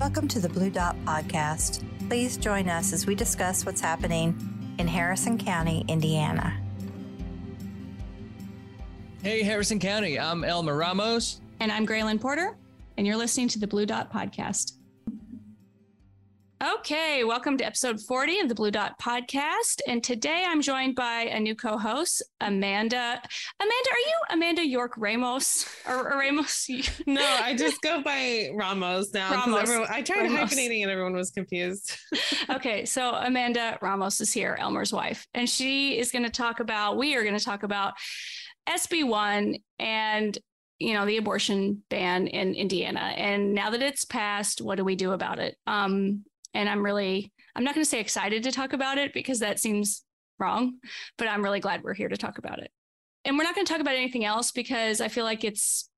Welcome to the Blue Dot Podcast. Please join us as we discuss what's happening in Harrison County, Indiana. Hey, Harrison County. I'm Elmer Ramos. And I'm Graylin Porter, and you're listening to the Blue Dot Podcast. Okay, welcome to episode 40 of the Blue Dot Podcast. And today I'm joined by a new co host, Amanda. Amanda, are you Amanda York Ramos or, or Ramos? No, I just go by Ramos now. Ramos. Everyone, I tried Ramos. hyphenating and everyone was confused. okay, so Amanda Ramos is here, Elmer's wife, and she is going to talk about, we are going to talk about SB1 and you know the abortion ban in Indiana. And now that it's passed, what do we do about it? Um, and I'm really, I'm not going to say excited to talk about it because that seems wrong, but I'm really glad we're here to talk about it. And we're not going to talk about anything else because I feel like it's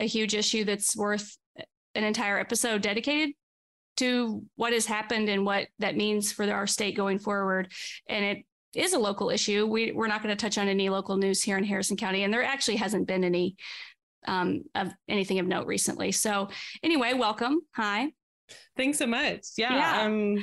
a huge issue that's worth an entire episode dedicated to what has happened and what that means for our state going forward. And it is a local issue. We, we're not going to touch on any local news here in Harrison County, and there actually hasn't been any um, of anything of note recently. So, anyway, welcome. Hi. Thanks so much. Yeah, Yeah. I'm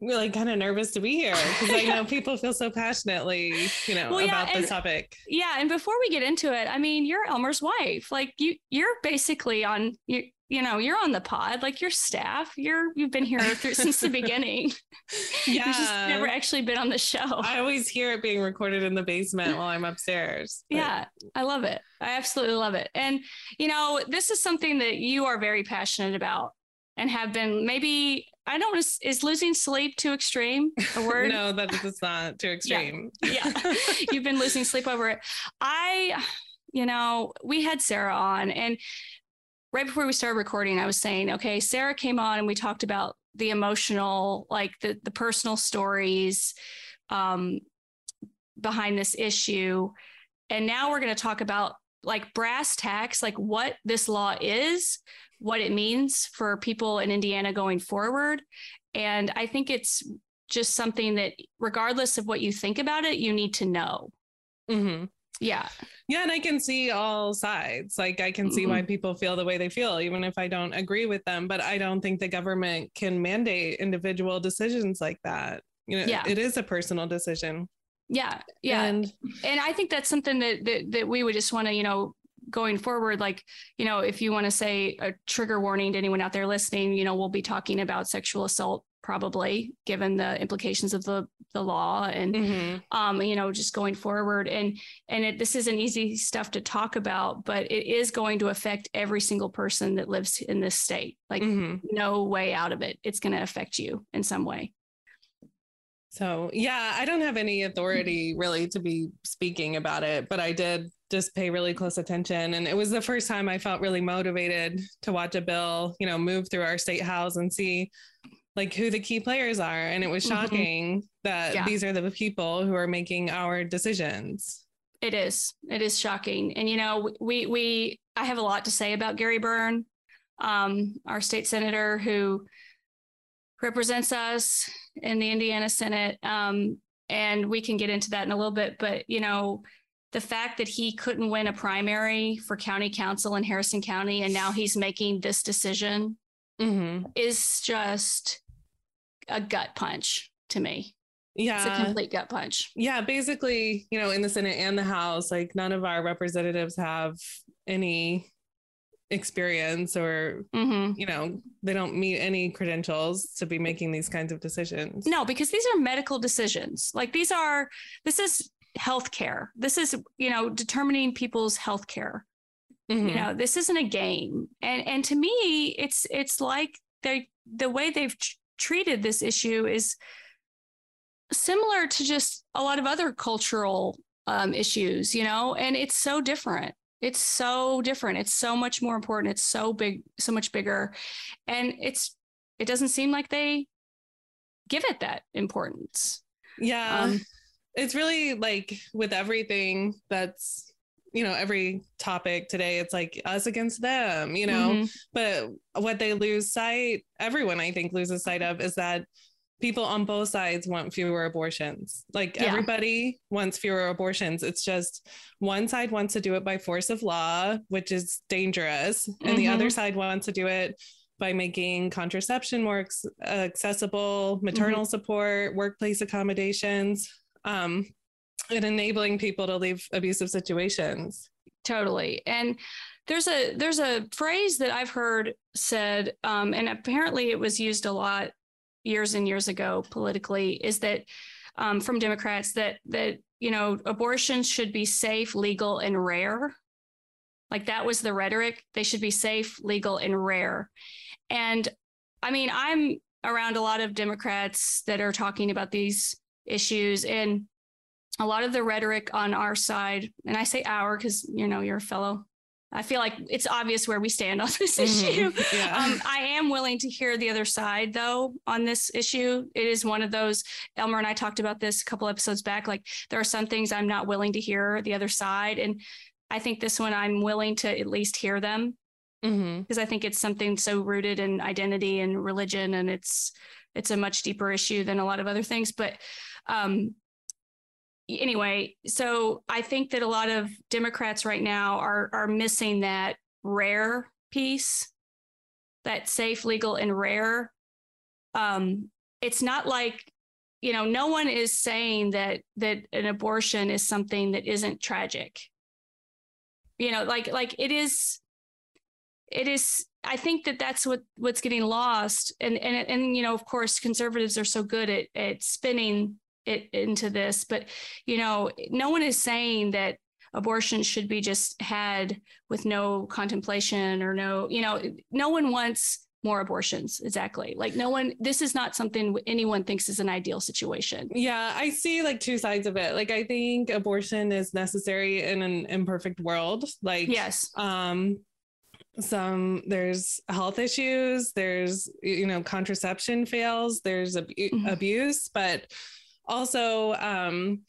really kind of nervous to be here because I know people feel so passionately, you know, Well, yeah, about and- this topic. Yeah, and before we get into it, I mean, you're Elmer's wife. Like you, you're basically on you. You know, you're on the pod, like your staff. You're you've been here through, since the beginning. You've just never actually been on the show. I always hear it being recorded in the basement while I'm upstairs. but- Yeah, I love it. I absolutely love it. And, you know, this is something that you are very passionate about and have been maybe, I don't know, is, is losing sleep too extreme a word? No, that is not too extreme. yeah. You've been losing sleep over it. I, you know, we had Sarah on and right before we started recording, I was saying, okay, Sarah came on and we talked about the emotional, like the the personal stories um behind this issue. And now we're going to talk about like brass tacks, like what this law is, what it means for people in Indiana going forward. And I think it's just something that, regardless of what you think about it, you need to know. hmm Yeah. Yeah, and I can see all sides. Like I can see Mm-hmm. why people feel the way they feel, even if I don't agree with them. But I don't think the government can mandate individual decisions like that. You know, Yeah. it is a personal decision. Yeah. Yeah. And and I think that's something that that, that we would just want to, you know, going forward, like, you know, if you want to say a trigger warning to anyone out there listening, you know, we'll be talking about sexual assault probably given the implications of the the law and Mhm. um you know just going forward and and it, this isn't easy stuff to talk about but it is going to affect every single person that lives in this state like Mhm. no way out of it it's going to affect you in some way so yeah, I don't have any authority really to be speaking about it, but I did just pay really close attention. And it was the first time I felt really motivated to watch a bill, you know, move through our state house and see like who the key players are. And it was Mhm. shocking that Yeah. these are the people who are making our decisions. It is. It is shocking. And you know, we we I have a lot to say about Gary Byrne, um, our state senator who represents us in the Indiana Senate. Um, and we can get into that in a little bit, but you know, the fact that he couldn't win a primary for county council in Harrison County and now he's making this decision Mm-hmm. is just a gut punch to me. Yeah. It's a complete gut punch. yeah, basically, you know, in the Senate and the House, like none of our representatives have any experience or, hmm you know, they don't meet any credentials to be making these kinds of decisions. No, because these are medical decisions. Like these are, this is healthcare. This is, you know, determining people's healthcare. Mhm. You know, this isn't a game. And and to me, it's it's like they the way they've tr- treated this issue is similar to just a lot of other cultural um, issues. You know, and it's so different. It's so different. It's so much more important. It's so big, so much bigger, and it's it doesn't seem like they give it that importance. Yeah. Um, it's really like with everything that's, you know, every topic today, it's like us against them, you know. Mhm. But what they lose sight, everyone I think loses sight of, is that people on both sides want fewer abortions. Like Yeah. everybody wants fewer abortions. It's just one side wants to do it by force of law, which is dangerous, and the other side wants to do it by making contraception more ex- accessible, maternal mm-hmm. support, workplace accommodations, um, and enabling people to leave abusive situations. Totally. And there's a there's a phrase that I've heard said, um, and apparently it was used a lot years and years ago politically, is that um, from Democrats that that you know abortions should be safe, legal, and rare. Like that was the rhetoric. They should be safe, legal, and rare. And I mean, I'm around a lot of Democrats that are talking about these issues, and a lot of the rhetoric on our side, and I say our because you know you're a fellow I feel like it's obvious where we stand on this mm-hmm. issue. Yeah. Um, I am willing to hear the other side, though, on this issue. It is one of those. Elmer and I talked about this a couple episodes back. Like there are some things I'm not willing to hear the other side, and I think this one I'm willing to at least hear them because mm-hmm. I think it's something so rooted in identity and religion, and it's it's a much deeper issue than a lot of other things. But um, anyway, so I think that a lot of Democrats right now are are missing that rare piece, that safe, legal, and rare. Um, it's not like you know, no one is saying that that an abortion is something that isn't tragic. You know, like like it is. It is. I think that that's what what's getting lost, and and and you know, of course, conservatives are so good at at spinning it into this but you know no one is saying that abortion should be just had with no contemplation or no you know no one wants more abortions exactly. Like no one this is not something anyone thinks is an ideal situation. Yeah i see like two sides of it. Like i think abortion is necessary in an imperfect world like yes. um some there's health issues there's you know contraception fails there's ab- mm-hmm. abuse but also um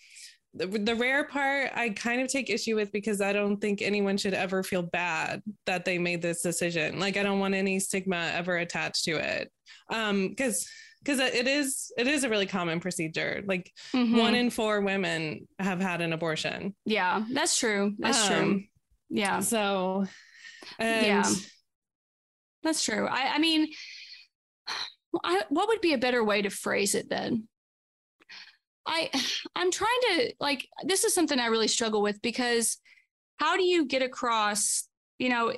the, the rare part I kind of take issue with because I don't think anyone should ever feel bad that they made this decision. Like I don't want any stigma ever attached to it. Um because because it is it is a really common procedure. Like mm-hmm. one in four women have had an abortion. Yeah, that's true. That's um, true. Yeah. So yeah, that's true. I I mean, I, what would be a better way to phrase it then? I I'm trying to like this is something I really struggle with because how do you get across, you know,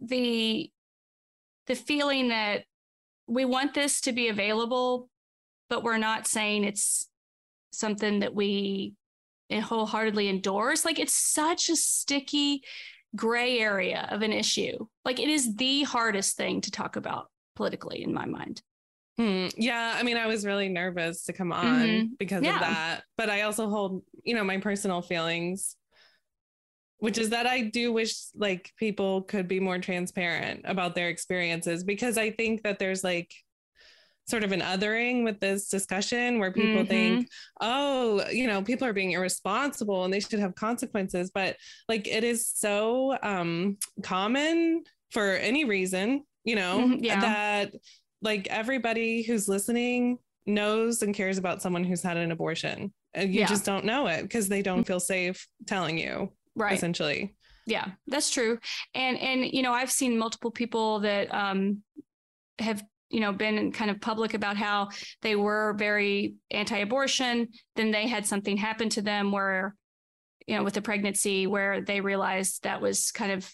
the the feeling that we want this to be available, but we're not saying it's something that we eh, wholeheartedly endorse. Like it's such a sticky gray area of an issue. Like it is the hardest thing to talk about politically in my mind. Hmm. Yeah, I mean, I was really nervous to come on mm-hmm. because yeah. of that. But I also hold, you know, my personal feelings, which is that I do wish like people could be more transparent about their experiences because I think that there's like sort of an othering with this discussion where people mm-hmm. think, oh, you know, people are being irresponsible and they should have consequences. But like it is so um common for any reason, you know, mm-hmm. yeah. that like everybody who's listening knows and cares about someone who's had an abortion. And you yeah. just don't know it because they don't feel safe telling you right. essentially. Yeah that's true. And and you know i've seen multiple people that um have you know been kind of public about how they were very anti-abortion. Then they had something happen to them where you know with a pregnancy where they realized that was kind of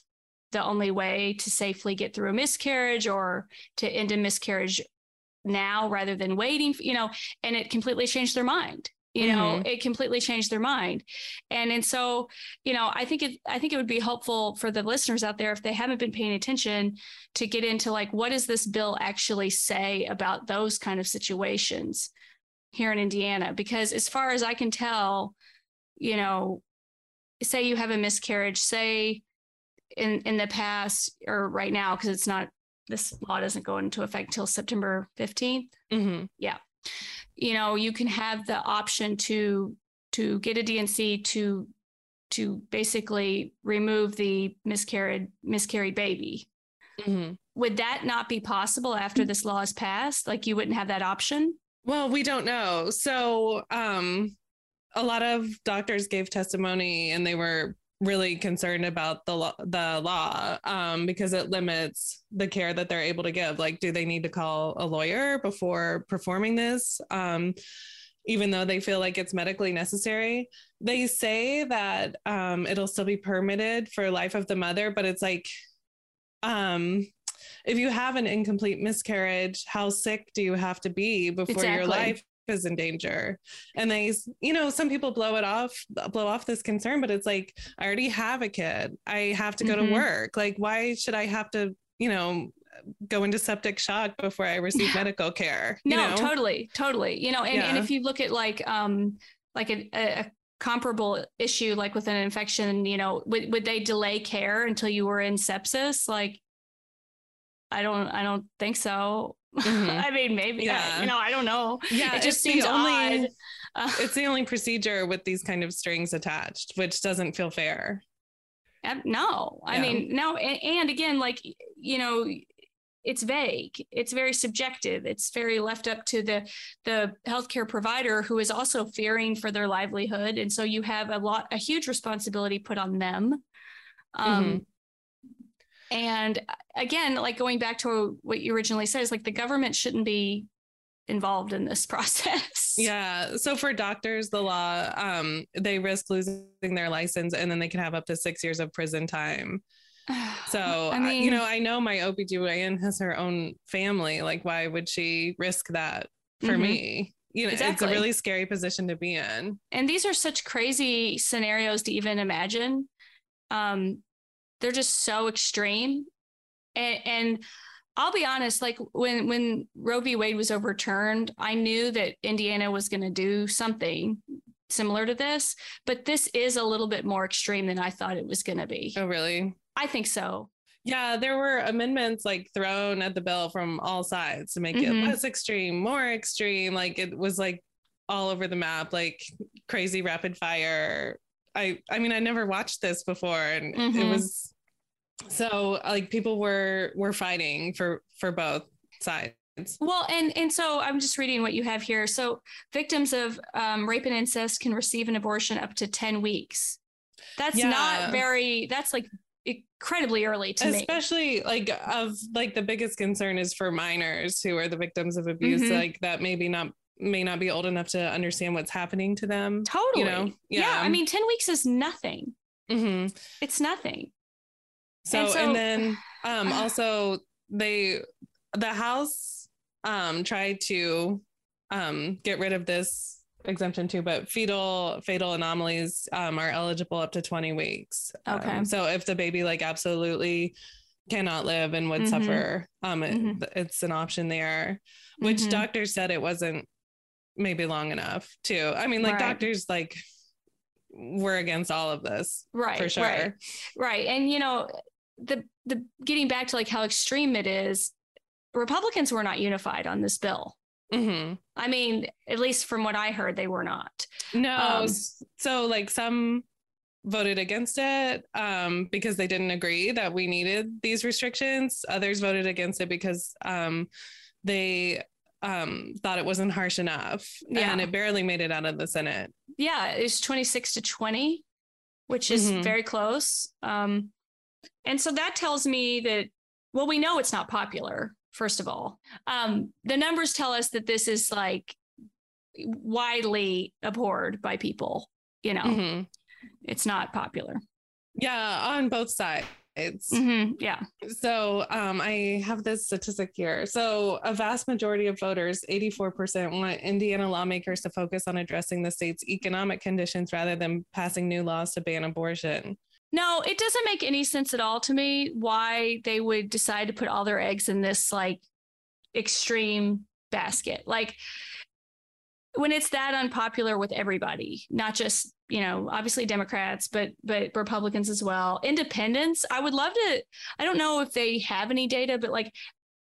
the only way to safely get through a miscarriage or to end a miscarriage now rather than waiting, you know, and it completely changed their mind. You know, mm-hmm. it completely changed their mind. And and so, you know, I think it I think it would be helpful for the listeners out there if they haven't been paying attention to get into like what does this bill actually say about those kind of situations here in Indiana? Because as far as I can tell, you know, say you have a miscarriage, say in in the past or right now because it's not this law doesn't go into effect until September 15th. Mm-hmm. Yeah. You know, you can have the option to to get a D&C to to basically remove the miscarried miscarried baby. Mm-hmm. Would that not be possible after this law is passed? Like you wouldn't have that option? Well, we don't know. So, um a lot of doctors gave testimony and they were really concerned about the law, the law um, because it limits the care that they're able to give. Like, do they need to call a lawyer before performing this? Um, even though they feel like it's medically necessary, they say that um, it'll still be permitted for life of the mother, but it's like, um, if you have an incomplete miscarriage, how sick do you have to be before exactly. your life is in danger. And they you know some people blow it off blow off this concern but it's like i already have a kid. I have to go mm-hmm. to work. Like why should i have to you know go into septic shock before i receive medical care no know? totally totally. You know and, yeah. and if you look at like um like a, a comparable issue like with an infection you know would, would they delay care until you were in sepsis? Like i don't i don't think so Mm-hmm. I mean, maybe, yeah. I, you know, I don't know. Yeah, it just seems only, uh, it's the only procedure with these kind of strings attached, which doesn't feel fair. No, I yeah. mean, no. And, and again, like, you know, it's vague it's very subjective it's very left up to the the healthcare provider who is also fearing for their livelihood and so you have a lot a huge responsibility put on them um, mm-hmm. And again, like going back to what you originally said, is like the government shouldn't be involved in this process. Yeah. So for doctors, the law, um, they risk losing their license and then they can have up to six years of prison time. So, I mean, you know, I know my OBGYN has her own family. Like, why would she risk that for mm-hmm. me? You know, exactly. it's a really scary position to be in. And these are such crazy scenarios to even imagine. Um, they're just so extreme. And, and I'll be honest, like when when Roe v. Wade was overturned, I knew that Indiana was going to do something similar to this, but this is a little bit more extreme than I thought it was going to be. Oh, really? I think so. Yeah, there were amendments like thrown at the bill from all sides to make mm-hmm. it less extreme, more extreme. Like it was like all over the map, like crazy rapid fire I I mean I never watched this before and mm-hmm. it was so like people were were fighting for for both sides. Well, and and so I'm just reading what you have here. So victims of um, rape and incest can receive an abortion up to 10 weeks. That's yeah. not very that's like incredibly early to me. especially me. like of like the biggest concern is for minors who are the victims of abuse mm-hmm. like that maybe not may not be old enough to understand what's happening to them. Totally. You know? Yeah. yeah I mean, 10 weeks is nothing. Mm-hmm. It's nothing. So, and, so, and then um, also they, the House um, tried to um, get rid of this exemption too, but fetal fatal anomalies um, are eligible up to 20 weeks. Okay. Um, so if the baby like absolutely cannot live and would mm-hmm. suffer, um, it, mm-hmm. it's an option there, which mm-hmm. doctors said it wasn't maybe long enough too. I mean, like right. doctors like we're against all of this. Right. For sure. Right. right. And you know, the the getting back to like how extreme it is, Republicans were not unified on this bill. Mm-hmm. I mean, at least from what I heard, they were not. No. Um, so like some voted against it um, because they didn't agree that we needed these restrictions. Others voted against it because um, they um, thought it wasn't harsh enough. Yeah. And it barely made it out of the Senate. Yeah, it's 26 to 20, which is mm-hmm. very close. Um, and so that tells me that, well, we know it's not popular, first of all. Um, the numbers tell us that this is like widely abhorred by people, you know, mm-hmm. it's not popular. Yeah, on both sides. Mm-hmm, yeah. So um, I have this statistic here. So a vast majority of voters, 84%, want Indiana lawmakers to focus on addressing the state's economic conditions rather than passing new laws to ban abortion. No, it doesn't make any sense at all to me why they would decide to put all their eggs in this like extreme basket. Like when it's that unpopular with everybody, not just you know obviously democrats but but republicans as well. Independents i would love to i don't know if they have any data but like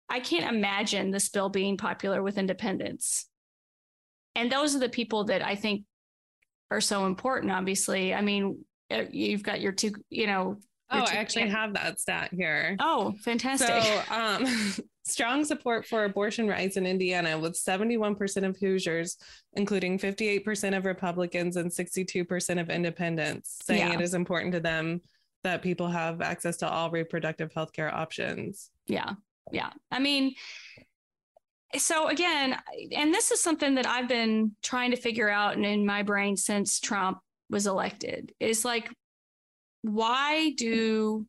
i can't imagine this bill being popular with independents. And those are the people that i think are so important obviously. I mean uh, you've got your two you know oh i actually have that stat here. Oh fantastic. So um strong support for abortion rights in Indiana, with 71% of Hoosiers, including 58% of Republicans and 62% of independents, saying Yeah. it is important to them that people have access to all reproductive health care options. Yeah. Yeah. I mean, so again, and this is something that I've been trying to figure out and in my brain since Trump was elected is like, why do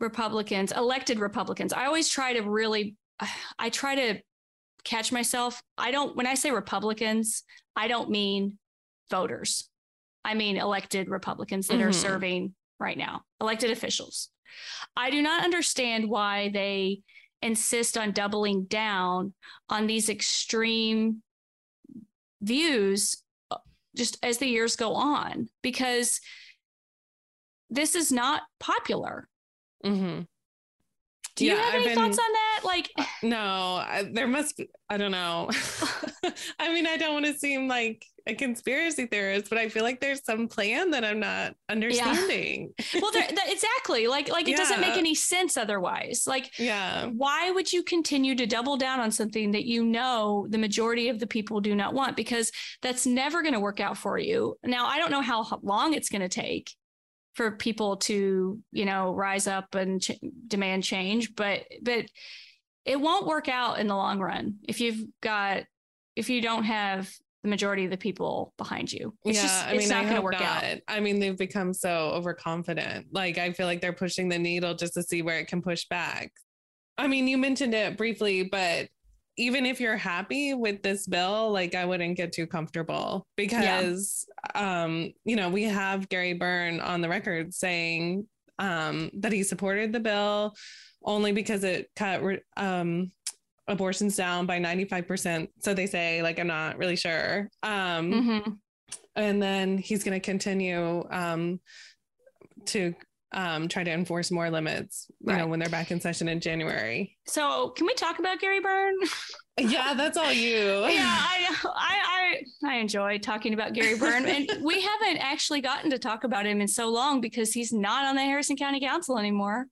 Republicans, elected Republicans, I always try to really, I try to catch myself. I don't, when I say Republicans, I don't mean voters. I mean elected Republicans that are Mhm. serving right now, elected officials. I do not understand why they insist on doubling down on these extreme views uh, just as the years go on because this is not popular. Mm-hmm. Do you Yeah, have I've any been- thoughts on that? Like, No, I, there must be, I don't know. I mean, I don't want to seem like a conspiracy theorist, but I feel like there's some plan that I'm not understanding. well, there, that, exactly. Like, like it doesn't make any sense otherwise. Like, Yeah. why would you continue to double down on something that you know the majority of the people do not want? Because that's never going to work out for you. Now, I don't know how long it's going to take for people to, you know, rise up and ch- demand change, but but it won't work out in the long run if you've got if you don't have the majority of the people behind you. It's yeah, just I it's not going to work out. I mean, they've become so overconfident. Like, I feel like they're pushing the needle just to see where it can push back. I mean, you mentioned it briefly, but even if you're happy with this bill, like, I wouldn't get too comfortable because, um, you know, we have Gary Byrne on the record saying um, that he supported the bill only because it cut um, abortions down by 95%. So they say, like, I'm not really sure. Um, Mhm. and then he's going to continue um, to um, try to enforce more limits you know when they're back in session in january So, can we talk about Gary Byrne? yeah that's all you yeah, I. I, I I enjoy talking about Gary Byrne, and we haven't actually gotten to talk about him in so long because he's not on the Harrison County Council anymore.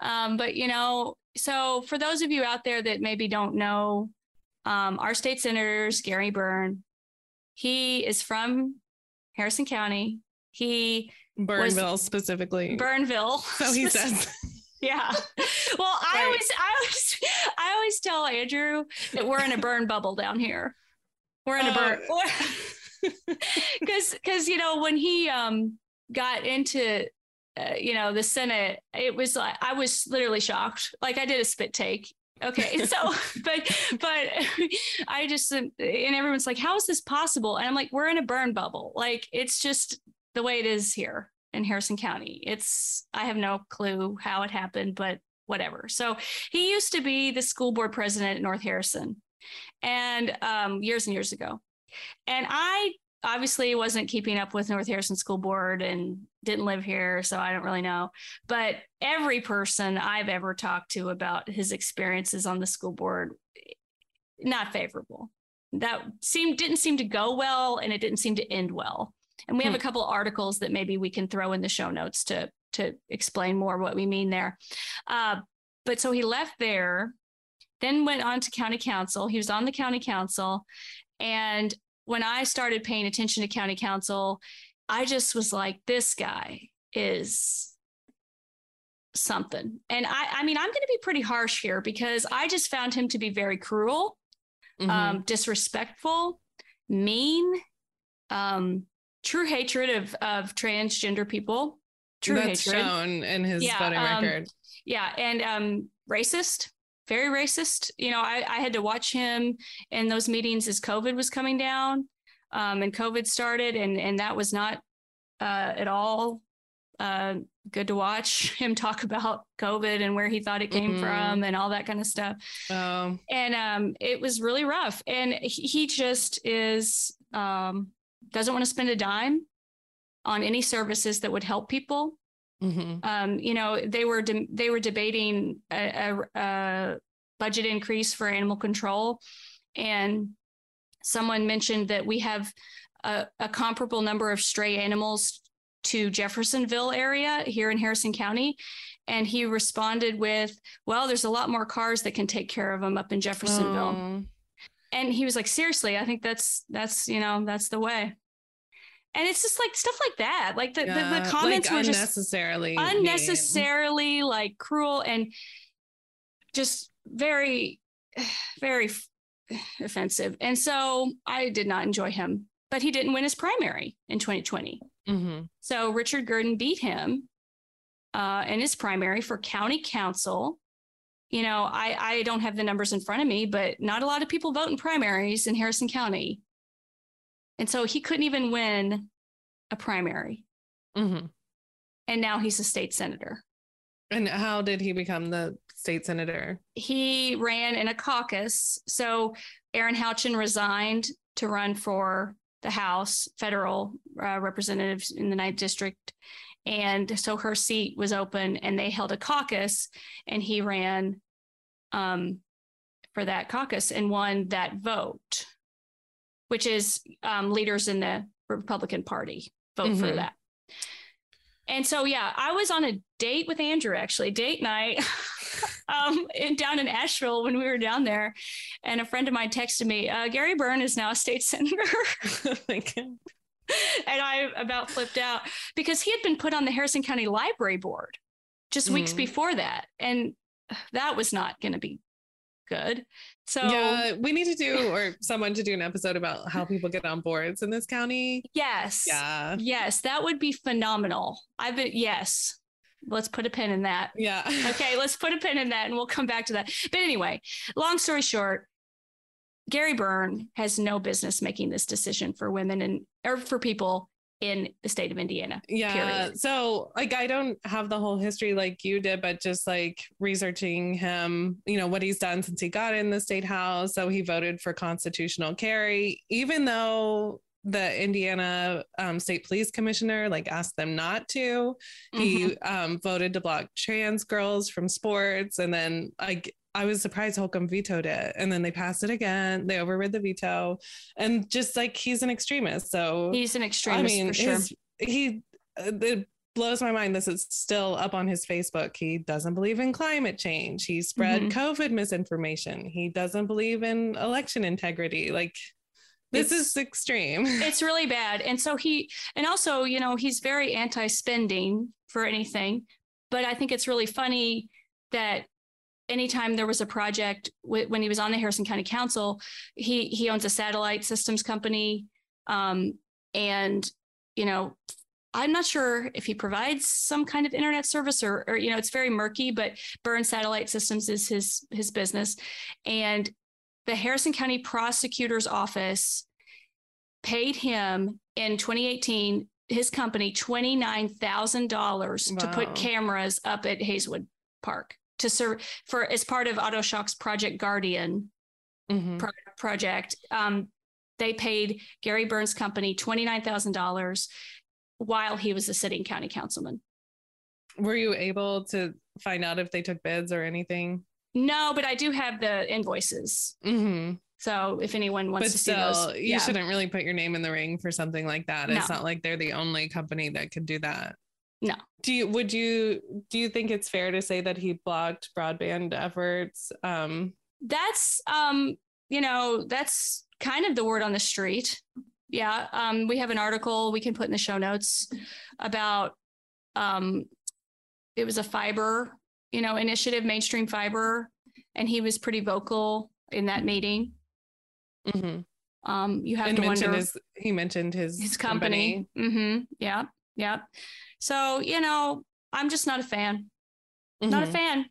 Um, but you know, so for those of you out there that maybe don't know, um, our state senator's Gary Byrne. He is from Harrison County. He Byrneville specifically Byrneville. so he says Yeah. Well, I Right. always, I always, I always tell Andrew that we're in a Byrne bubble down here. We're in a Byrne because, because you know when he um got into, uh, you know, the Senate, it was like I was literally shocked. Like I did a spit take. Okay, so but but I just and everyone's like, how is this possible? And I'm like, we're in a Byrne bubble. Like it's just the way it is here in Harrison County. It's I have no clue how it happened, but whatever. So he used to be the school board president at North Harrison, and um, years and years ago, and I obviously wasn't keeping up with North Harrison School Board and didn't live here, so I don't really know. But every person I've ever talked to about his experiences on the school board, not favorable. That seemed didn't seem to go well, and it didn't seem to end well. And we have Hmm. a couple articles that maybe we can throw in the show notes to to explain more what we mean there. Uh, but so he left there, then went on to county council. He was on the county council, and when I started paying attention to county council, I just was like, this guy is something. And I, I mean, I'm going to be pretty harsh here because I just found him to be very cruel, Mhm. um, disrespectful, mean, um, true hatred of of transgender people. True that's hatred. shown in his Yeah, voting um, record Yeah, and um, racist, very racist. You know, I, I had to watch him in those meetings as COVID was coming down, um, and COVID started, and and that was not uh, at all uh, good to watch him talk about COVID and where he thought it came Mhm. from and all that kind of stuff. oh And um, it was really rough. And he, he just is um, doesn't want to spend a dime on any services that would help people mhm. um, you know, they were de- they were debating a, a, a budget increase for animal control, and someone mentioned that we have a, a comparable number of stray animals to Jeffersonville area here in Harrison County, And he responded with, Well, there's a lot more cars that can take care of them up in Jeffersonville. Oh, And he was like, Seriously, I think that's, that's, you know, that's the way. And it's just like stuff like that. Like the, yeah, the, the comments like were just unnecessarily mean. unnecessarily like cruel and just very very offensive and so i did not enjoy him but he didn't win his primary in 2020 Mhm. so richard gurdon beat him uh, in his primary for county council you know I, I don't have the numbers in front of me but not a lot of people vote in primaries in harrison county and so he couldn't even win a primary Mhm. and now he's a state senator And how did he become the state senator? he ran in a caucus. So Erin Houchin resigned to run for the House federal uh, representatives in the ninth district. And so her seat was open and they held a caucus and he ran um, for that caucus and won that vote, which is um, leaders in the Republican Party vote for Mhm. that. And so, yeah, I was on a date with Andrew actually, date night. um, in, down in Asheville when we were down there, and a friend of mine texted me, uh, "Gary Byrne is now a state senator," and I about flipped out because he had been put on the Harrison County Library Board just weeks Mhm. before that, and that was not going to be good. So yeah, we need to do or someone to do an episode about how people get on boards in this county. yes, Yeah. yes, that would be phenomenal. I've been yes. Let's put a pin in that. Yeah. okay, let's put a pin in that and we'll come back to that. But anyway, long story short, Gary Byrne has no business making this decision for women and or for people in the state of Indiana. Yeah. Period. So like I don't have the whole history like you did, but just like researching him, you know, what he's done since he got in the state house. So he voted for constitutional carry, even though the Indiana um, State Police Commissioner like asked them not to. He um, voted to block trans girls from sports, and then like I was surprised Holcomb vetoed it, and then they passed it again. They overrid the veto, and just like he's an extremist, so He's an extremist I mean, for sure. his, he uh, it blows my mind. This is still up on his Facebook. He doesn't believe in climate change. He spread Mhm. COVID misinformation. He doesn't believe in election integrity. Like this It's- is extreme. it's really bad. And so he, and also, you know, he's very anti spending for anything. But I think it's really funny that anytime there was a project w- when he was on the Harrison County Council, he he owns a satellite systems company, um, and you know. I'm not sure if he provides some kind of internet service or, or you know, it's very murky, but Byrne Satellite Systems is his his business. And the Harrison County Prosecutor's Office paid him in 2018 his company $29,000 to put cameras up at Hayswood Park to serve for as part of Otto Schalk's Project Guardian Mhm. pro- project. Um, they paid Gary Byrne's company $29,000 while he was a sitting county councilman. Were you able to find out if they took bids or anything? No, but I do have the invoices. Mm-hmm. So if anyone wants But to see still, those, you yeah. shouldn't really put your name in the ring for something like that. It's not like they're the only company that could do that. No. Do you would you do you think it's fair to say that he blocked broadband efforts? Um that's um you know that's kind of the word on the street yeah um we have an article we can put in the show notes about um it was a fiber you know initiative mainstream fiber and he was pretty vocal in that meeting mhm. um you have and to wonder his he mentioned his his company, hmm yeah yeah so you know i'm just not a fan not a Mhm. fan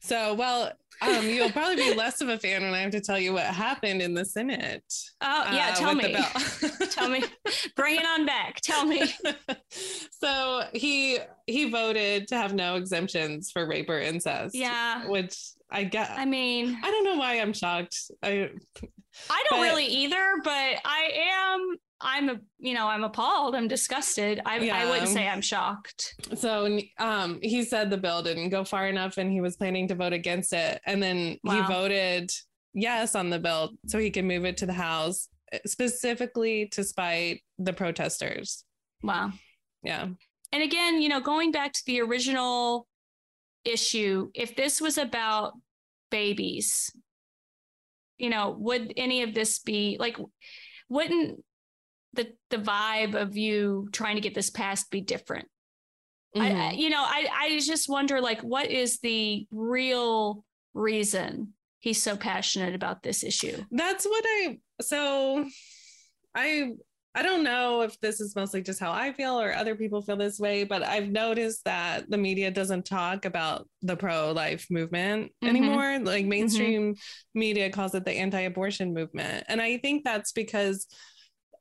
So well, um, you'll probably be less of a fan when I have to tell you what happened in the Senate. oh yeah uh, tell me tell me bring it on back tell me so he he voted to have no exemptions for rape or incest. yeah which I get. I mean, I don't know why I'm shocked. I I don't But- really either, but I am. I'm a, you know, I'm appalled. I'm disgusted. I, I wouldn't say I'm shocked. so um he said the bill didn't go far enough and he was planning to vote against it and then he voted yes on the bill so he can move it to the house specifically to spite the protesters. Wow. Yeah. And again, you know, going back to the original issue, if this was about babies, you know, would any of this be like, wouldn't the the vibe of you trying to get this passed be different? Mm-hmm. I, you know, I I just wonder like, what is the real reason he's so passionate about this issue? That's what I so I I don't know if this is mostly just how I feel or other people feel this way, but I've noticed that the media doesn't talk about the pro life movement mm-hmm. anymore. Like mm-hmm. mainstream mm-hmm. media calls it the anti abortion movement. And I think that's because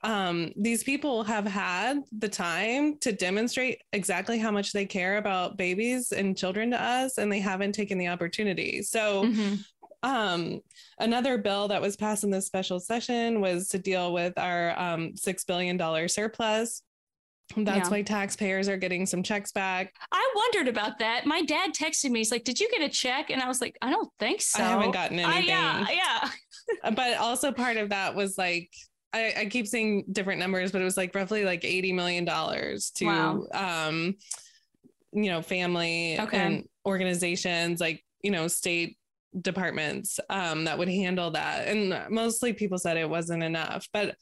um, these people have had the time to demonstrate exactly how much they care about babies and children to us, and they haven't taken the opportunity. So, mm-hmm. um, another bill that was passed in this special session was to deal with our um, $6 billion surplus. That's yeah. why taxpayers are getting some checks back. I wondered about that. My dad texted me. He's like, "Did you get a check?" And I was like, "I don't think so. I haven't gotten anything." Uh, yeah, yeah. but also part of that was like I, I keep seeing different numbers, but it was like roughly like eighty million dollars to wow. um, you know, family okay. and organizations like you know, state departments um, that would handle that. And mostly people said it wasn't enough, but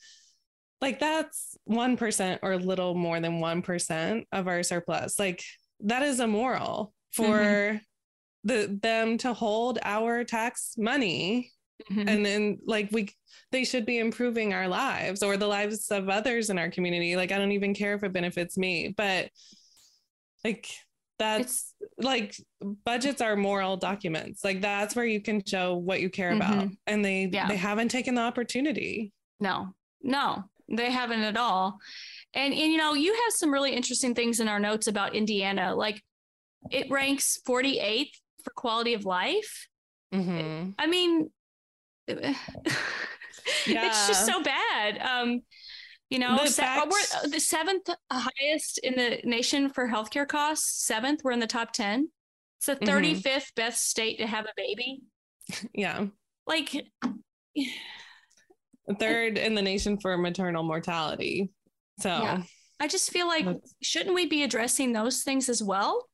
like that's 1% or a little more than 1% of our surplus. Like that is immoral for mm-hmm. the them to hold our tax money Mm-hmm. and then like we they should be improving our lives or the lives of others in our community. Like i don't even care if it benefits me but like that's it's, like budgets are moral documents. Like that's where you can show what you care mm-hmm. about. And they yeah. they haven't taken the opportunity. No. No. They haven't at all. And, and you know you have some really interesting things in our notes about indiana. Like it ranks 48th for quality of life. Mm-hmm. i mean yeah. it's just so bad. Um, you know, the, se- we're the seventh highest in the nation for healthcare costs. Seventh, we're in the top ten. It's the 35th mm-hmm. best state to have a baby. Yeah. Like third in the nation for maternal mortality. So yeah. I just feel like shouldn't we be addressing those things as well?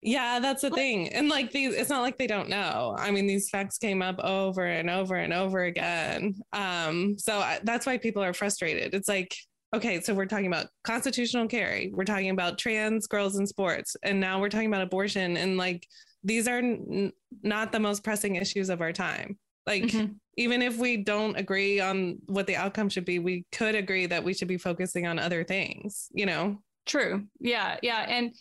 Yeah, that's the thing. And like these, it's not like they don't know. I mean, these facts came up over and over and over again. Um, so I, that's why people are frustrated. It's like, okay, so we're talking about constitutional carry, we're talking about trans girls in sports, and now we're talking about abortion. And like, these are n- not the most pressing issues of our time. Like, mm-hmm. even if we don't agree on what the outcome should be, we could agree that we should be focusing on other things, you know? True. Yeah. Yeah. And,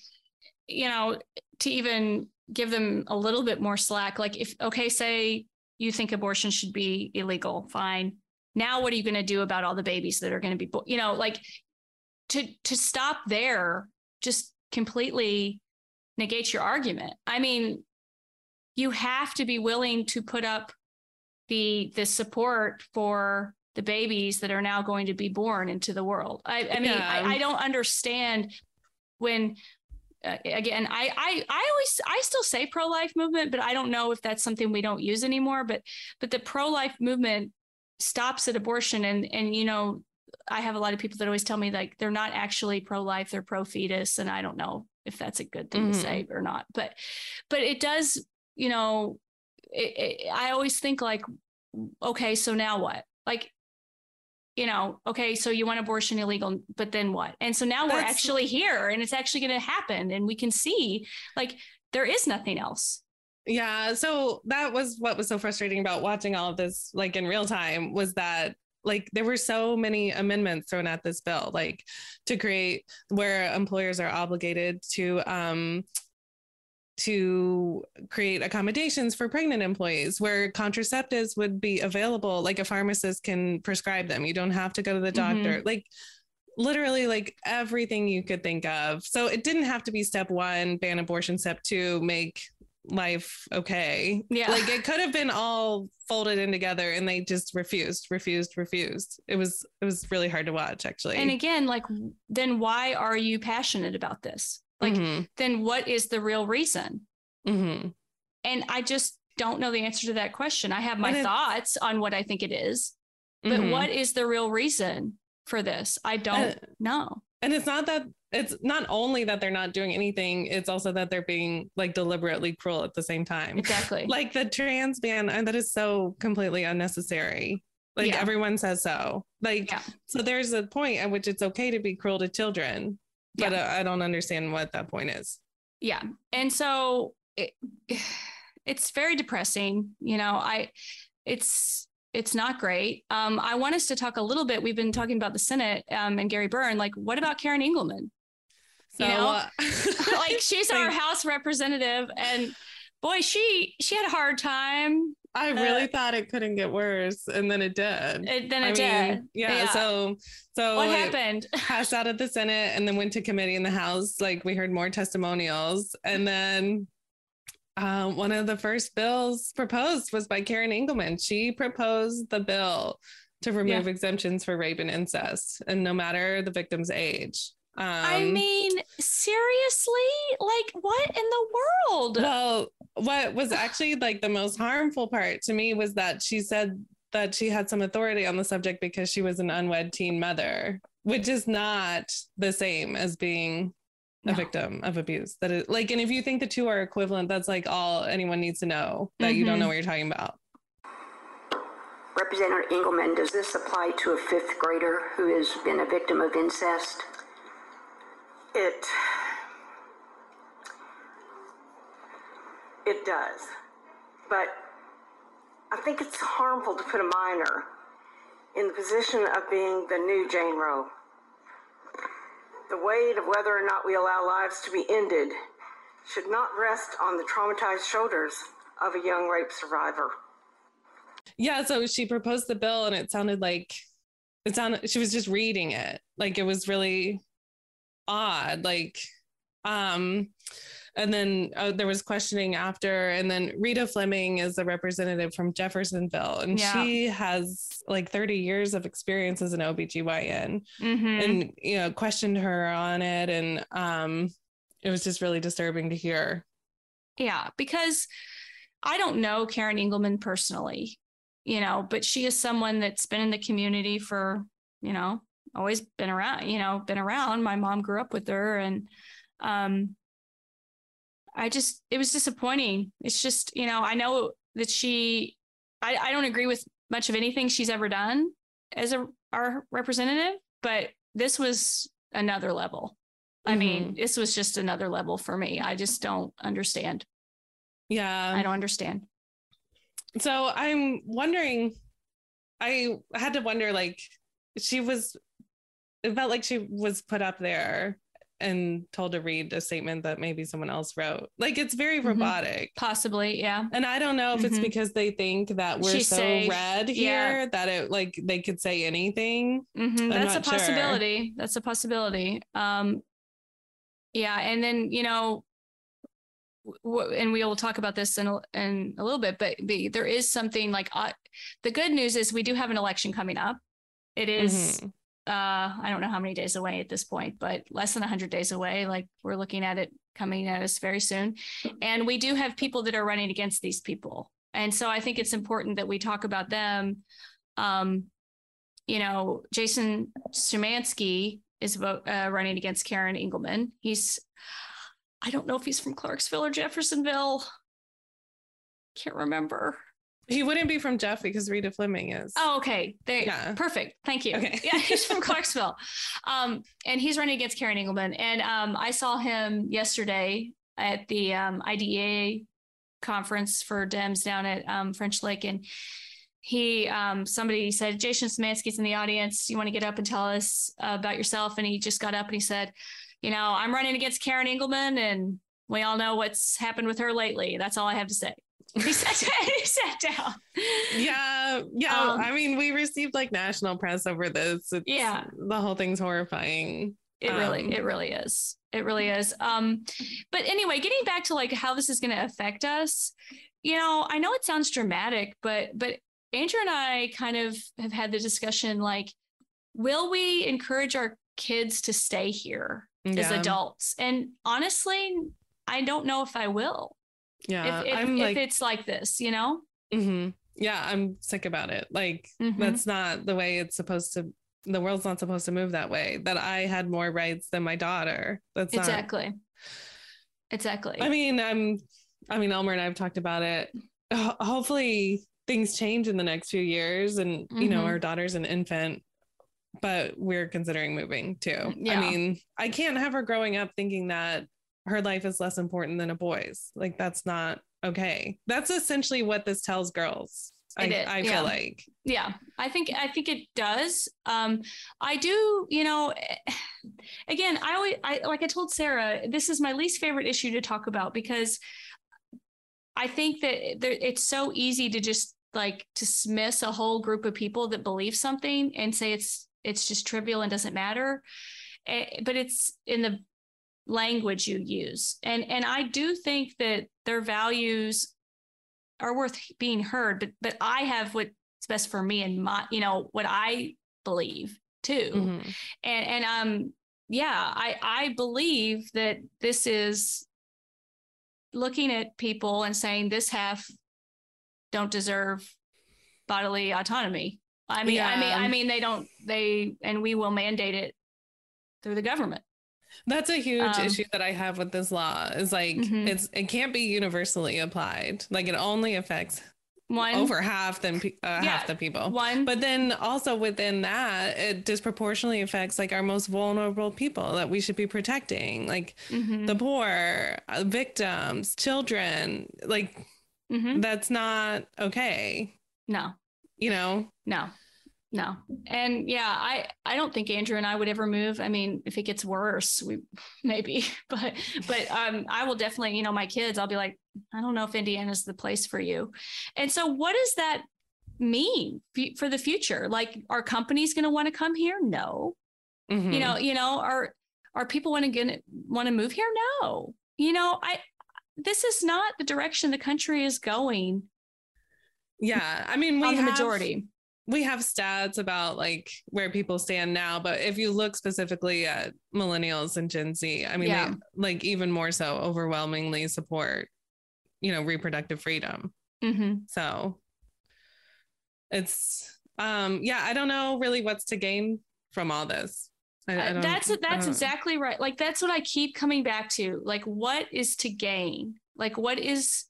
you know, to even give them a little bit more slack. Like if, okay, say you think abortion should be illegal, fine. Now, what are you going to do about all the babies that are going to be, you know, like to, to stop there, just completely negates your argument. I mean, you have to be willing to put up the, the support for the babies that are now going to be born into the world. I, I mean, yeah. I, I don't understand when uh, again I, I i always i still say pro-life movement but i don't know if that's something we don't use anymore but but the pro-life movement stops at abortion. And and you know i have a lot of people that always tell me like they're not actually pro-life they're pro-fetus and i don't know if that's a good thing mm-hmm. to say or not. But but it does you know it, it, i always think like okay so now what? Like you know, okay, so you want abortion illegal, but then what? And so now we're actually here and it's actually going to happen. And we can see like there is nothing else. Yeah. So that was what was so frustrating about watching all of this, like in real time, was that like there were so many amendments thrown at this bill, like to create where employers are obligated to um to create accommodations for pregnant employees where contraceptives would be available like a pharmacist can prescribe them. You don't have to go to the doctor. Mm-hmm. like literally like everything you could think of. So it didn't have to be step 1 ban abortion step 2 make life okay. Yeah. Like it could have been all folded in together and they just refused refused refused. It was it was really hard to watch actually. And again like then why are you passionate about this like, mm-hmm. then what is the real reason? Mm-hmm. And I just don't know the answer to that question. I have my thoughts on what I think it is, but mm-hmm. what is the real reason for this? I don't uh, know. And it's not that it's not only that they're not doing anything, it's also that they're being like deliberately cruel at the same time. Exactly. Like the trans ban, and that is so completely unnecessary. Like Yeah. everyone says so. Like, Yeah. so there's a point at which it's okay to be cruel to children, but Yeah. uh, I don't understand what that point is. yeah and so it, it's very depressing you know i it's it's not great um i want us to talk a little bit we've been talking about the senate um and gary byrne like what about karen engleman So, You know, uh, like she's our house representative and boy she she had a hard time I really thought it couldn't get worse, and then it did. and then I it did mean, yeah, So, so what happened passed out at the Senate, and then went to committee in the House. Like we heard more testimonials, and then uh, one of the first bills proposed was by Karen Engleman. She proposed the bill to remove exemptions for rape and incest, and no matter the victim's age. Um, i mean seriously like what in the world well, what was actually like the most harmful part to me was that she said that she had some authority on the subject because she was an unwed teen mother, which is not the same as being a No. victim of abuse. That is like, and if you think the two are equivalent, that's like all anyone needs to know that you don't know what you're talking about. Representative Engleman, does this apply to a fifth grader who has been a victim of incest? It it does, but I think it's harmful to put a minor in the position of being the new Jane Roe. The weight of whether or not we allow lives to be ended should not rest on the traumatized shoulders of a young rape survivor. Yeah, so she proposed the bill and it sounded like it sounded she was just reading it. Like it was really odd. Like um and then uh, there was questioning after and then Rita Fleming is a representative from Jeffersonville and Yeah. she has like 30 years of experience as an OBGYN Mhm. and you know questioned her on it and um it was just really disturbing to hear. Yeah, because I don't know Karen Engleman personally, you know, but she is someone that's been in the community for, you know, always been around, you know, been around. My mom grew up with her and um I just it was disappointing. It's just, you know, I know that she I, I don't agree with much of anything she's ever done as a our representative, but this was another level. I mean, this was just another level for me. I just don't understand. Yeah. I don't understand. So I'm wondering, I had to wonder like, she was, it felt like she was put up there and told to read a statement that maybe someone else wrote. Like, it's very Mhm. robotic. Possibly, yeah. And I don't know if it's Mhm. because they think that we're She's so safe. red Yeah. here that it like they could say anything. hmm That's a not sure. possibility. That's a possibility. Um, yeah, and then you know, w- and we will talk about this in a, in a little bit, but the, there is something like uh, the good news is we do have an election coming up. It is, Mhm. Uh, I don't know how many days away at this point, but less than 100 days away. Like we're looking at it coming at us very soon. And we do have people that are running against these people. And so I think it's important that we talk about them. Um, you know, Jason Szymanski is about, uh, running against Karen Engleman. He's, I don't know if he's from Clarksville or Jeffersonville. Can't remember. He wouldn't be from Jeff because Rita Fleming is. Oh, okay. There, Yeah. perfect. Thank you. Okay. Yeah, he's from Clarksville, um, and he's running against Karen Engleman. And um, I saw him yesterday at the um, IDEA conference for Dems down at um, French Lick, and he um, somebody said Jason Szymanski's in the audience. You want to get up and tell us uh, about yourself? And he just got up and he said, you know, I'm running against Karen Engleman, and we all know what's happened with her lately. That's all I have to say. He sat, he sat down. Yeah, yeah. Um, I mean, we received like national press over this. It's, Yeah. the whole thing's horrifying. It really, Um, it really is. It really is. Um, but anyway, getting back to like how this is going to affect us, you know, I know it sounds dramatic, but but Andrew and I kind of have had the discussion like, will we encourage our kids to stay here as adults? And honestly, I don't know if I will. Yeah, if if, I'm if like, it's like this, you know. mhm. yeah, I'm sick about it. Like Mhm. that's not the way it's supposed to the world's not supposed to move that way. That I had more rights than my daughter. That's not- exactly. Exactly. I mean, I'm. I mean, Elmer and I have talked about it. Ho- hopefully, things change in the next few years, and you know, Mhm. our daughter's an infant, but we're considering moving too. Yeah. I mean, I can't have her growing up thinking that her life is less important than a boy's. Like that's not okay. That's essentially what this tells girls. I, It is, I yeah. feel like. yeah i think i think it does um i do you know again i always i like i told sarah this is my least favorite issue to talk about because i think that there, it's so easy to just like dismiss a whole group of people that believe something and say it's it's just trivial and doesn't matter Eh, but it's in the language you use. And and i do think that their values are worth being heard but but i have what's best for me and my you know what i believe too. Mhm. and and um yeah i i believe that this is looking at people and saying this half don't deserve bodily autonomy. I mean i mean i mean they don't they and we will mandate it through the government That's a huge Um, issue that I have with this law. Is like Mhm. it's it can't be universally applied. Like it only affects one over half than uh, Yeah, half the people. one But then also within that, it disproportionately affects like our most vulnerable people that we should be protecting, like Mhm, the poor, uh, victims, children. Like mhm. that's not okay. no You know? No, no. And yeah, I, I don't think Andrew and I would ever move. I mean, if it gets worse, we maybe, but, but, um, I will definitely, you know, my kids, I'll be like, I don't know if Indiana's the place for you. And so what does that mean for the future? Like, are companies going to want to come here? No. Mhm. You know, you know, are, are people want to get, want to move here? No. You know, I, this is not the direction the country is going yeah. I mean, we the have, majority. We have stats about like where people stand now, but if you look specifically at millennials and Gen Z, I mean, Yeah. they like even more so overwhelmingly support, you know, reproductive freedom. hmm So it's, um, yeah, I don't know really what's to gain from all this. I, I Uh, that's that's exactly right. Like that's what I keep coming back to. Like what is to gain? Like what is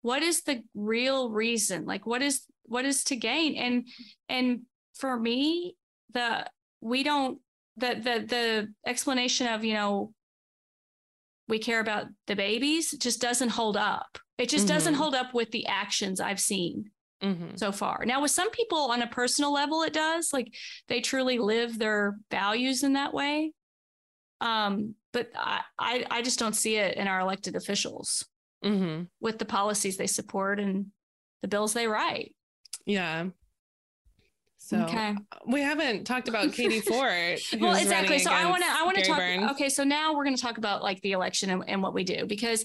what is the real reason? Like what is what is to gain? And and for me, the we don't the the the explanation of, you know, we care about the babies just doesn't hold up. It just doesn't Mhm. hold up with the actions I've seen Mhm. so far. Now, with some people on a personal level, it does. Like they truly live their values in that way. Um, but I, I, I just don't see it in our elected officials Mhm. with the policies they support and the bills they write. Yeah. So okay. Uh, we haven't talked about Katie Ford. Well, exactly. So I want to, I want to talk. Okay. So now we're going to talk about like the election and, and what we do because,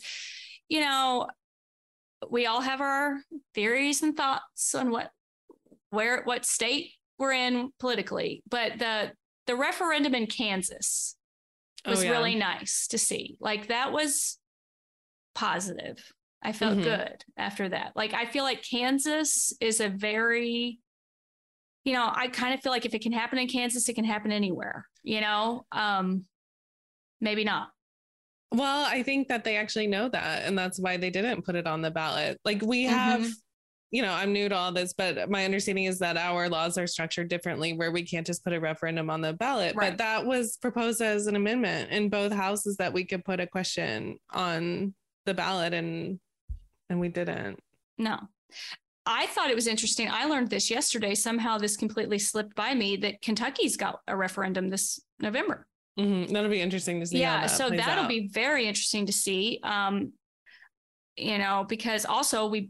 you know, we all have our theories and thoughts on what, where, what state we're in politically, but the, the referendum in Kansas Oh, was yeah. really nice to see. Like that was positive. I felt Mhm. good after that. Like I feel like Kansas is a very you know, I kind of feel like if it can happen in Kansas, it can happen anywhere, you know? Um maybe not. Well, I think that they actually know that, and that's why they didn't put it on the ballot. Like we have, Mhm. you know, I'm new to all this, but my understanding is that our laws are structured differently, where we can't just put a referendum on the ballot. Right. But that was proposed as an amendment in both houses that we could put a question on the ballot, and and we didn't. No. I thought it was interesting. I learned this yesterday. Somehow this completely slipped by me that Kentucky's got a referendum this November. Mhm. That'll be interesting to see. yeah that so that'll out. be very interesting to see um you know because also we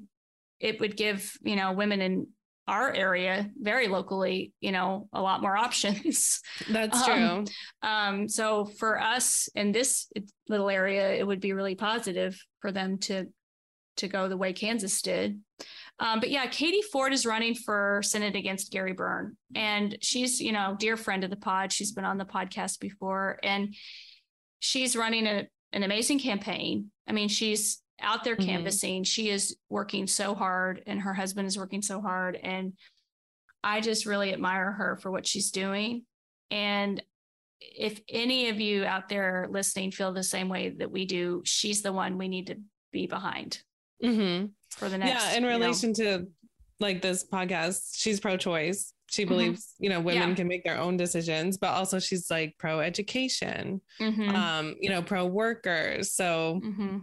it would give you know women in our area very locally you know a lot more options That's true. um, um so for us in this little area it would be really positive for them to to go the way kansas did um, but yeah, Katie Ford is running for Senate against Gary Byrne. And she's, you know, dear friend of the pod. She's been on the podcast before. And she's running a, an amazing campaign. I mean, she's out there Mhm. canvassing. She is working so hard, and her husband is working so hard. And I just really admire her for what she's doing. And if any of you out there listening feel the same way that we do, she's the one we need to be behind Mm-hmm. for the next. Yeah, in you know. relation to like this podcast, she's pro-choice. She believes, you know, women Yeah. can make their own decisions, but also she's like pro-education, Mhm, um, you know, pro-workers, so mhm.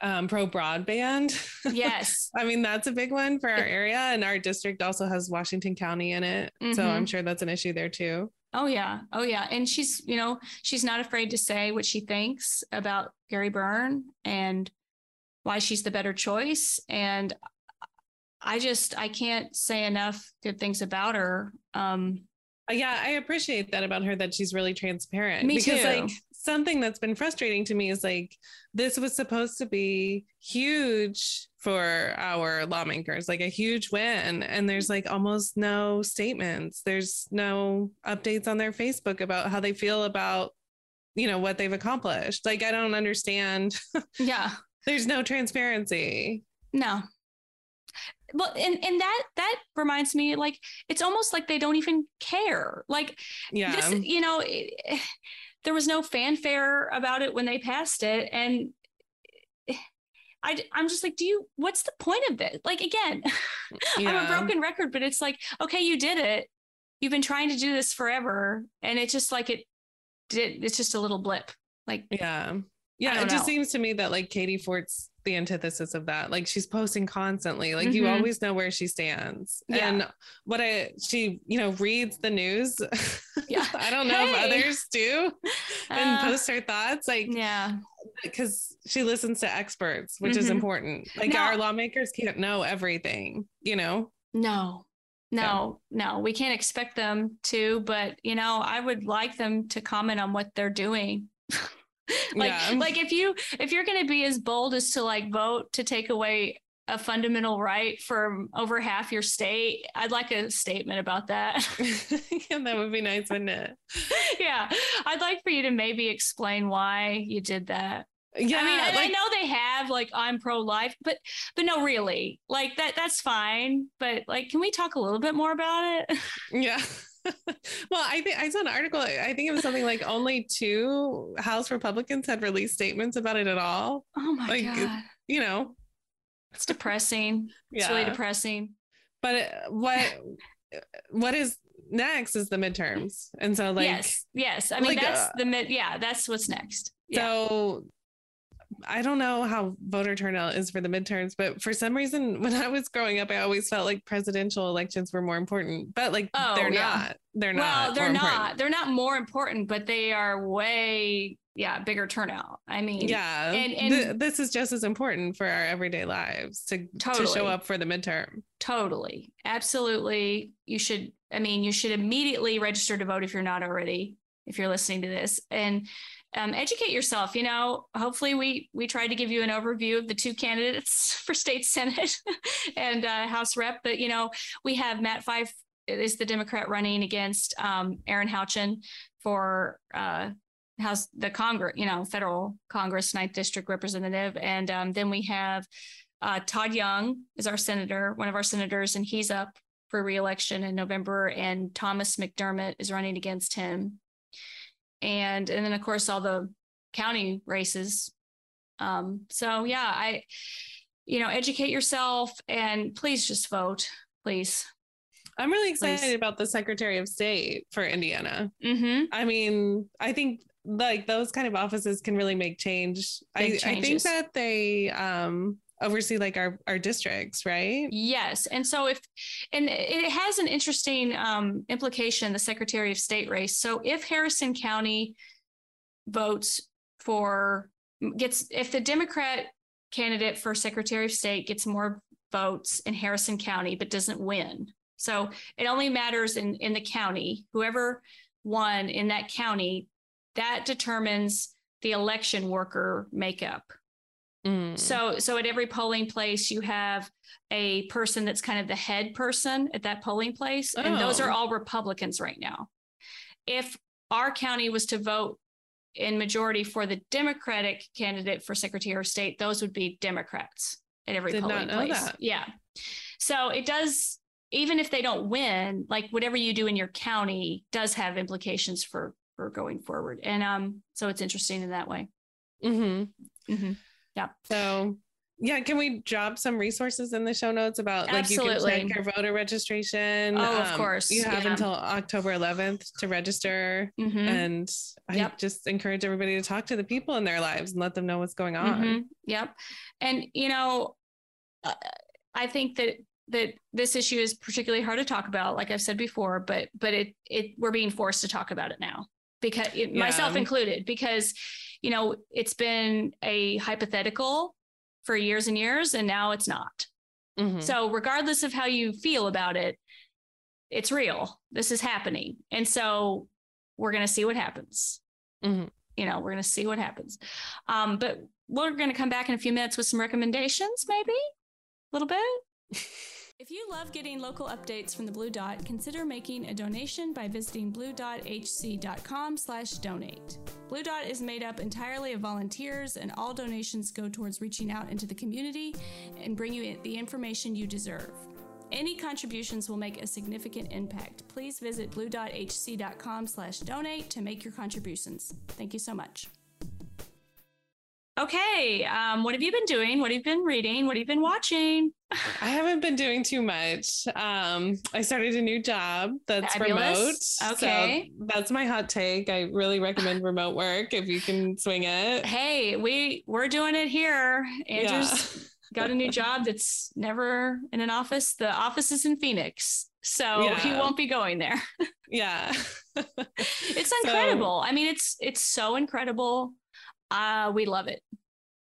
um, pro-broadband. Yes. I mean, that's a big one for our area, and our district also has Washington County in it, so Mhm. I'm sure that's an issue there too. Oh yeah. Oh yeah. And she's, you know, she's not afraid to say what she thinks about Gary Byrne and why she's the better choice. And I just I can't say enough good things about her. Um Uh, Yeah, I appreciate that about her that she's really transparent. Me because too. like something that's been frustrating to me is like this was supposed to be huge for our lawmakers, like a huge win. And there's like almost no statements. There's no updates on their Facebook about how they feel about, you know, what they've accomplished. Like I don't understand. yeah. There's no transparency. No. Well, and and that that reminds me like it's almost like they don't even care. Like Yeah. this, you know, it, there was no fanfare about it when they passed it, and I, I'm just like, do you? What's the point of this? Like, again, I'm a broken record, but it's like, okay, you did it. You've been trying to do this forever, and it's just like it did. It's just a little blip. Like, Yeah. Yeah. It just know. seems to me that like Katie Ford's the antithesis of that. Like she's posting constantly. Like you Mhm. always know where she stands. Yeah. And what I she, you know, reads the news. Yeah. I don't know Hey. if others do and uh, post her thoughts. Like yeah, because she listens to experts, which is Mhm. important. Like our lawmakers can't know everything, you know? No, no, no. We can't expect them to, but you know, I would like them to comment on what they're doing. like, Yeah. like if you if you're going to be as bold as to like vote to take away a fundamental right from over half your state, I'd like a statement about that. yeah, that would be nice, wouldn't it? yeah, I'd like for you to maybe explain why you did that. Yeah. I mean, and I know they have like I'm pro life, but but no, really, like that that's fine. But like, can we talk a little bit more about it? Yeah. well, I think I saw an article. I think it was something like only two House Republicans had released statements about it at all. Oh my Like, god, You know, it's depressing. It's really depressing. But uh, what what is next is the midterms, and so like yes, yes. I mean, like, that's uh, the mid. Yeah, that's what's next. Yeah. so. I don't know how voter turnout is for the midterms, but for some reason, when I was growing up, I always felt like presidential elections were more important. But like, Oh, they're yeah. not. They're not. well, they're not. important. They're not more important, but they are way yeah bigger turnout. I mean, yeah and- th- this is just as important for our everyday lives to to Totally. show up for the midterm Totally. Absolutely. You should, I mean, you should immediately register to vote if you're not already, if you're listening to this and um, educate yourself. You know, hopefully we, we tried to give you an overview of the two candidates for state Senate and uh, House rep, but you know, we have Matt Fyfe is the Democrat running against um, Erin Houchin for uh, House, the Congress, you know, federal Congress, ninth district representative. And um, then we have uh, Todd Young is our senator, one of our senators, and he's up for reelection in November. And Thomas McDermott is running against him. And and then of course all the county races. Um, so yeah, I, you know, educate yourself and please just vote, please. i'm really excited Please. about the secretary of state for indiana Mm-hmm. i mean i think like those kind of offices can really make change I, I think that they um oversee like our our districts right Yes. And so if, and it has an interesting um, implication, the Secretary of State race. So if Harrison County votes for, gets, if the Democrat candidate for Secretary of State gets more votes in Harrison County, but doesn't win. So it only matters in, in the county, whoever won in that county, that determines the election worker makeup. Mm. So, so at every polling place, you have a person that's kind of the head person at that polling place, and those are Oh. all Republicans right now. If our county was to vote in majority for the Democratic candidate for Secretary of State, those would be Democrats at every Did polling place. that. Yeah. So it does even if they don't win, like whatever you do in your county does have implications for for going forward. And um, so it's interesting in that way. Mm-hmm. Mm-hmm. Yeah. So yeah, can we drop some resources in the show notes about like Absolutely. you can check your voter registration? Um, Oh, of course. You have Yeah. until October 11th to register. Mhm. And I Yep. just encourage everybody to talk to the people in their lives and let them know what's going on. Mhm. Yep. And you know, uh, I think that that this issue is particularly hard to talk about, like I've said before, but but it it we're being forced to talk about it now because it, myself included, because you know it's been a hypothetical for years and years, and now it's not. Mhm. So regardless of how you feel about it, it's real. This is happening, and so we're going to see what happens Mhm. you know, we're going to see what happens. Um, but we're going to come back in a few minutes with some recommendations, maybe a little bit. If you love getting local updates from the Blue Dot, consider making a donation by visiting bluedothc.com slash donate. Blue Dot is made up entirely of volunteers, and all donations go towards reaching out into the community and bring you the information you deserve. Any contributions will make a significant impact. Please visit bluedothc.com slash donate to make your contributions. Thank you so much. Okay, um, what have you been doing? What have you been reading? What have you been watching? I haven't been doing too much. Um, I started a new job that's Fabulous. remote. so Okay. that's my hot take. I really recommend remote work if you can swing it. Hey, we we're doing it here. Andrew's got a new job that's never in an office. The office is in Phoenix, so he won't be going there. Yeah. It's So- incredible. I mean, it's it's so incredible. Uh, we love it.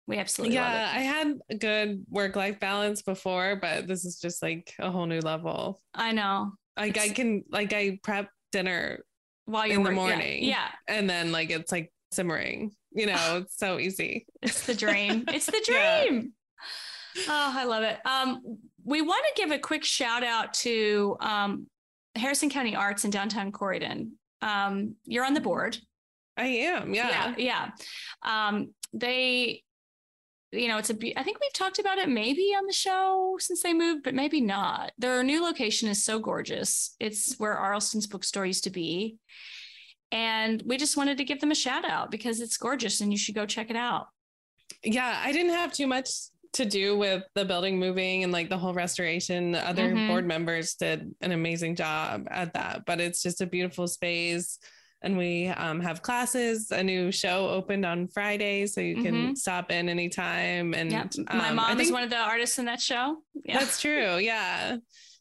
We absolutely yeah, love it. Yeah, I had a good work life balance before, but this is just like a whole new level. I know. Like I can like I prep dinner While you're in the work- morning. yeah, and then like it's like simmering. You know, it's so easy. it's the dream. it's the Yeah. dream. Oh, I love it. Um, we want to give a quick shout out to um, Harrison County Arts in downtown Corydon. Um, you're on the board. I am. Yeah. yeah. yeah. Um, they, you know, it's a. be- I think we've talked about it maybe on the show since they moved, but maybe not. Their new location is so gorgeous. It's where Arlston's bookstore used to be, and we just wanted to give them a shout out because it's gorgeous and you should go check it out. yeah i didn't have too much to do with the building moving and like the whole restoration other Mhm. board members did an amazing job at that but it's just a beautiful space and we um, have classes. A new show opened on friday so you can stop in anytime and Yep. My um, mom is one of the artists in that show. Yeah. that's true. Yeah.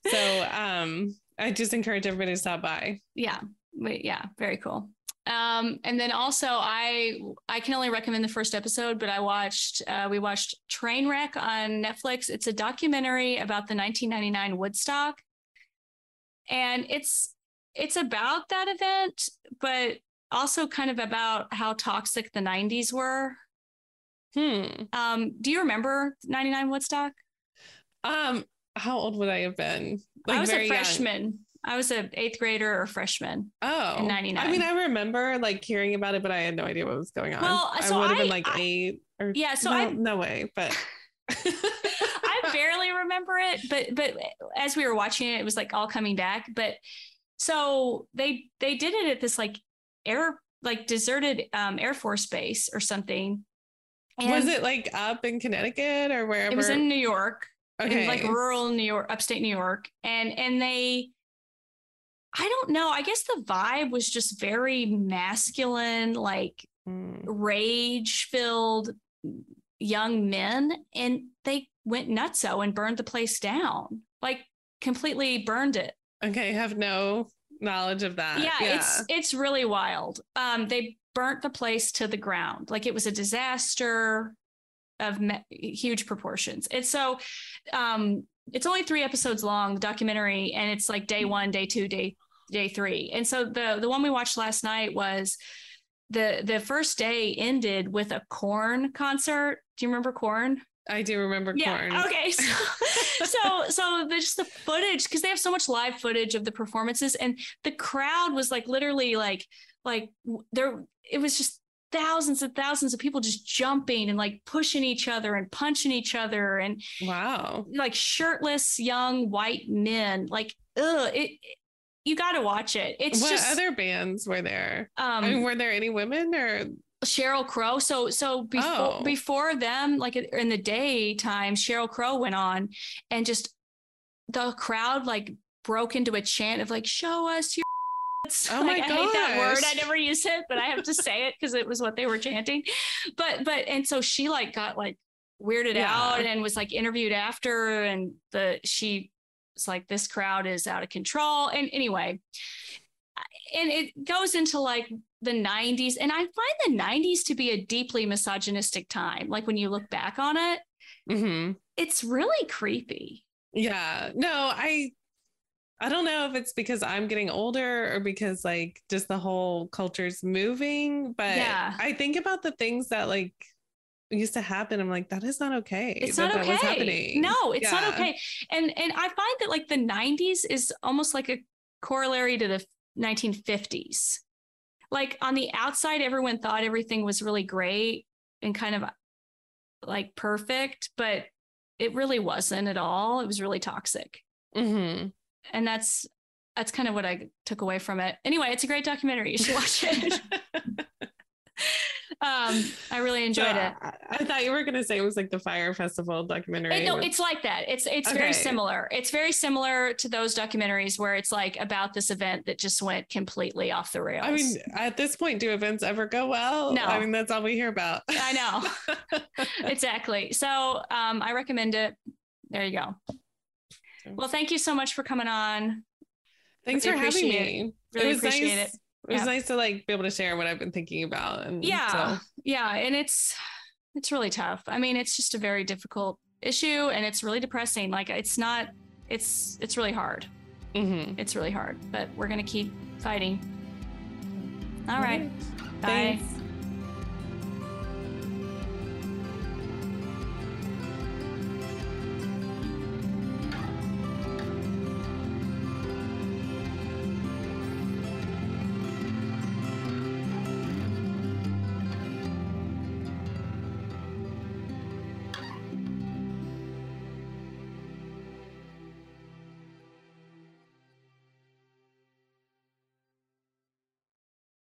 So um i just encourage everybody to stop by. Yeah. Wait, yeah very cool. Um and then also i i can only recommend the first episode but i watched uh we watched trainwreck on netflix. It's a documentary about the 1999 woodstock. And it's it's about that event but also kind of about how toxic the 90s were hmm um do you remember 99 woodstock um how old would i have been i was a very young. freshman i was a eighth grader or freshman Oh, in 99. I mean, I remember like hearing about it, but I had no idea what was going on. Well, so I would have been like I- eight or Yeah, so no, I- no way, but I barely remember it, but but as we were watching it, it was like all coming back. But so they they did it at this like air like deserted um, Air Force base or something. And was it like up in Connecticut or wherever? It was in New York, okay, in like rural New York, upstate New York, and and they. I don't know. I guess the vibe was just very masculine, like Mm. rage filled young men and they went nutso and burned the place down like completely burned it okay. I have no knowledge of that. yeah, it's it's really wild. Um they burnt the place to the ground. Like it was a disaster of me- huge proportions. And so um it's only three episodes long the documentary and it's like day one day two day day three. And so the the one we watched last night was the the first day ended with a Korn concert. Do you remember Korn I do remember Korn. Okay. So so, so the, just the footage because they have so much live footage of the performances, and the crowd was like literally like like there. It was just thousands and thousands of people just jumping and like pushing each other and punching each other and wow like shirtless young white men like ugh, it, it you got to watch it it's what just other bands were there um I mean, were there any women or Sheryl Crow. So so before Oh. before them, like in the daytime, Sheryl Crow went on and just the crowd like broke into a chant of like, show us your Oh like, my I hate that word. I never use it, but I have to say it because it was what they were chanting. But but and so she like got like weirded Yeah. out and was like interviewed after and the she was like this crowd is out of control. And anyway, and it goes into like the 90s and i find the 90s to be a deeply misogynistic time like when you look back on it hmm it's really creepy Yeah. No, I I don't know if it's because I'm getting older or because like just the whole culture's moving, but Yeah. I think about the things that like used to happen. I'm like, that is not okay. it's not okay happening. no it's not okay and and i find that like the 90s is almost like a corollary to the 1950s like on the outside everyone thought everything was really great and kind of like perfect but it really wasn't at all it was really toxic Mhm. and that's that's kind of what I took away from it. Anyway, it's a great documentary. You should watch it. um, I really enjoyed So, it. I, I thought you were gonna say it was like the Fyre Festival documentary. It- no, with- it's like that. It's it's Okay. very similar. It's very similar to those documentaries where it's like about this event that just went completely off the rails. I mean, at this point, do events ever go well? No. I mean, that's all we hear about. I know exactly. So um, I recommend it. There you go. Well, thank you so much for coming on. Thanks Really for having me. Really it was appreciate nice. it. It was Yeah. nice to like be able to share what I've been thinking about. And Yeah, so- yeah, and it's it's really tough. I mean, it's just a very difficult issue, and it's really depressing. Like it's not. It's it's really hard. Mm-hmm. It's really hard, but we're gonna keep fighting. All right. Bye. Thanks.